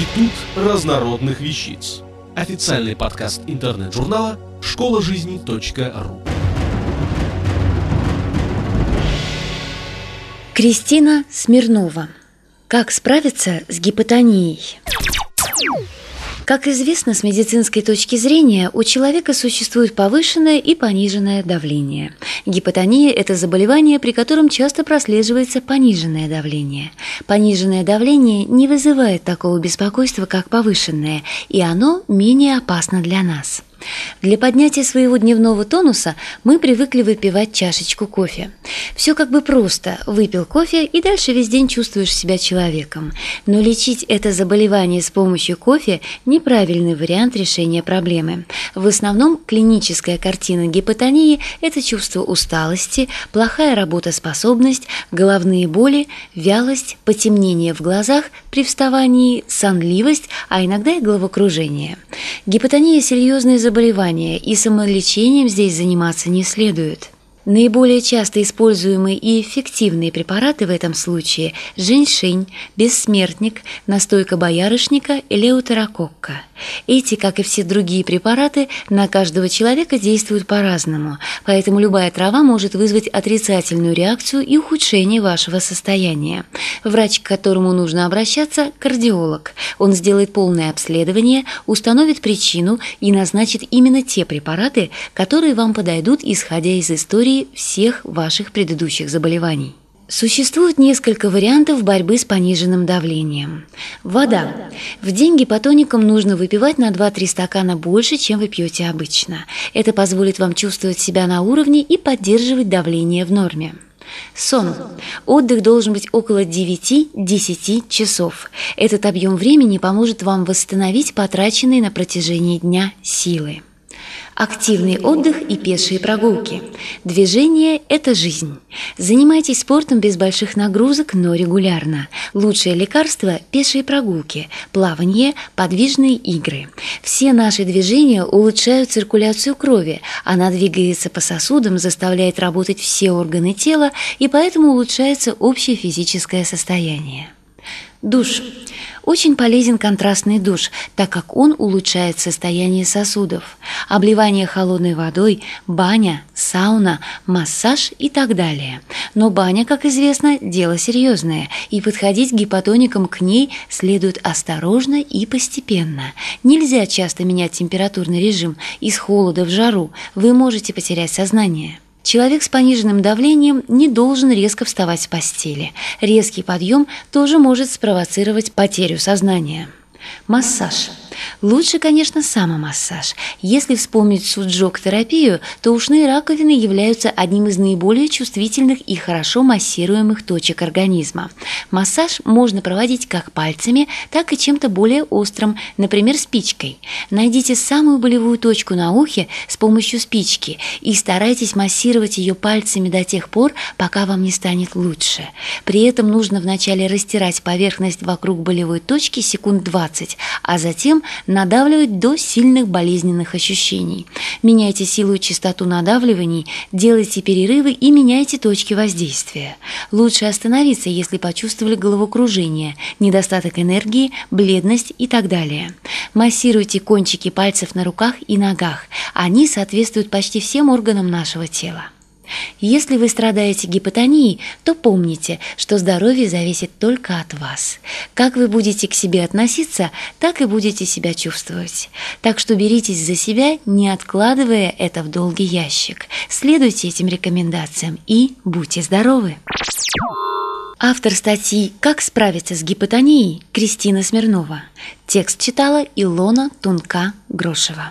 Институт разнородных вещиц. Официальный подкаст интернет-журнала школа жизни.ру. Кристина Смирнова. Как справиться с гипотонией? Как известно, с медицинской точки зрения у человека существует повышенное и пониженное давление. Гипотония – это заболевание, при котором часто прослеживается пониженное давление. Пониженное давление не вызывает такого беспокойства, как повышенное, и оно менее опасно для нас. Для поднятия своего дневного тонуса мы привыкли выпивать чашечку кофе. Все как бы просто. Выпил кофе и дальше весь день чувствуешь себя человеком. Но лечить это заболевание с помощью кофе – неправильный вариант решения проблемы. В основном клиническая картина гипотонии – это чувство усталости, плохая работоспособность, головные боли, вялость, потемнение в глазах при вставании, сонливость, а иногда и головокружение. Гипотония – серьезное заболевание заболевания, и самолечением здесь заниматься не следует. Наиболее часто используемые и эффективные препараты в этом случае – женьшень, бессмертник, настойка боярышника и леутерококка. Эти, как и все другие препараты, на каждого человека действуют по-разному, поэтому любая трава может вызвать отрицательную реакцию и ухудшение вашего состояния. Врач, к которому нужно обращаться – кардиолог. Он сделает полное обследование, установит причину и назначит именно те препараты, которые вам подойдут, исходя из истории истории всех ваших предыдущих заболеваний. Существует несколько вариантов борьбы с пониженным давлением. Вода. В день гипотоникам нужно выпивать на 2-3 стакана больше, чем вы пьете обычно. Это позволит вам чувствовать себя на уровне и поддерживать давление в норме. Сон. Отдых должен быть около 9-10 часов. Этот объем времени поможет вам восстановить потраченные на протяжении дня силы. Активный отдых и пешие прогулки. Движение – это жизнь. Занимайтесь спортом без больших нагрузок, но регулярно. Лучшее лекарство – пешие прогулки, плавание, подвижные игры. Все наши движения улучшают циркуляцию крови. Она двигается по сосудам, заставляет работать все органы тела, и поэтому улучшается общее физическое состояние. Душ. Очень полезен контрастный душ, так как он улучшает состояние сосудов. Обливание холодной водой, баня, сауна, массаж и так далее. Но баня, как известно, дело серьезное, и подходить гипотоникам к ней следует осторожно и постепенно. Нельзя часто менять температурный режим из холода в жару, вы можете потерять сознание. Человек с пониженным давлением не должен резко вставать с постели. Резкий подъем тоже может спровоцировать потерю сознания. Массаж. Лучше, конечно, самомассаж. Если вспомнить суджок-терапию, то ушные раковины являются одним из наиболее чувствительных и хорошо массируемых точек организма. Массаж можно проводить как пальцами, так и чем-то более острым, например, спичкой. Найдите самую болевую точку на ухе с помощью спички и старайтесь массировать ее пальцами до тех пор, пока вам не станет лучше. При этом нужно вначале растирать поверхность вокруг болевой точки секунд 20, а затем надавливать до сильных болезненных ощущений. Меняйте силу и частоту надавливаний, делайте перерывы и меняйте точки воздействия. Лучше остановиться, если почувствовали головокружение, недостаток энергии, бледность и так далее. Массируйте кончики пальцев на руках и ногах. Они соответствуют почти всем органам нашего тела. Если вы страдаете гипотонией, то помните, что здоровье зависит только от вас. Как вы будете к себе относиться, так и будете себя чувствовать. Так что беритесь за себя, не откладывая это в долгий ящик. Следуйте этим рекомендациям и будьте здоровы! Автор статьи «Как справиться с гипотонией» Кристина Смирнова. Текст читала Илона Тунка-Грошева.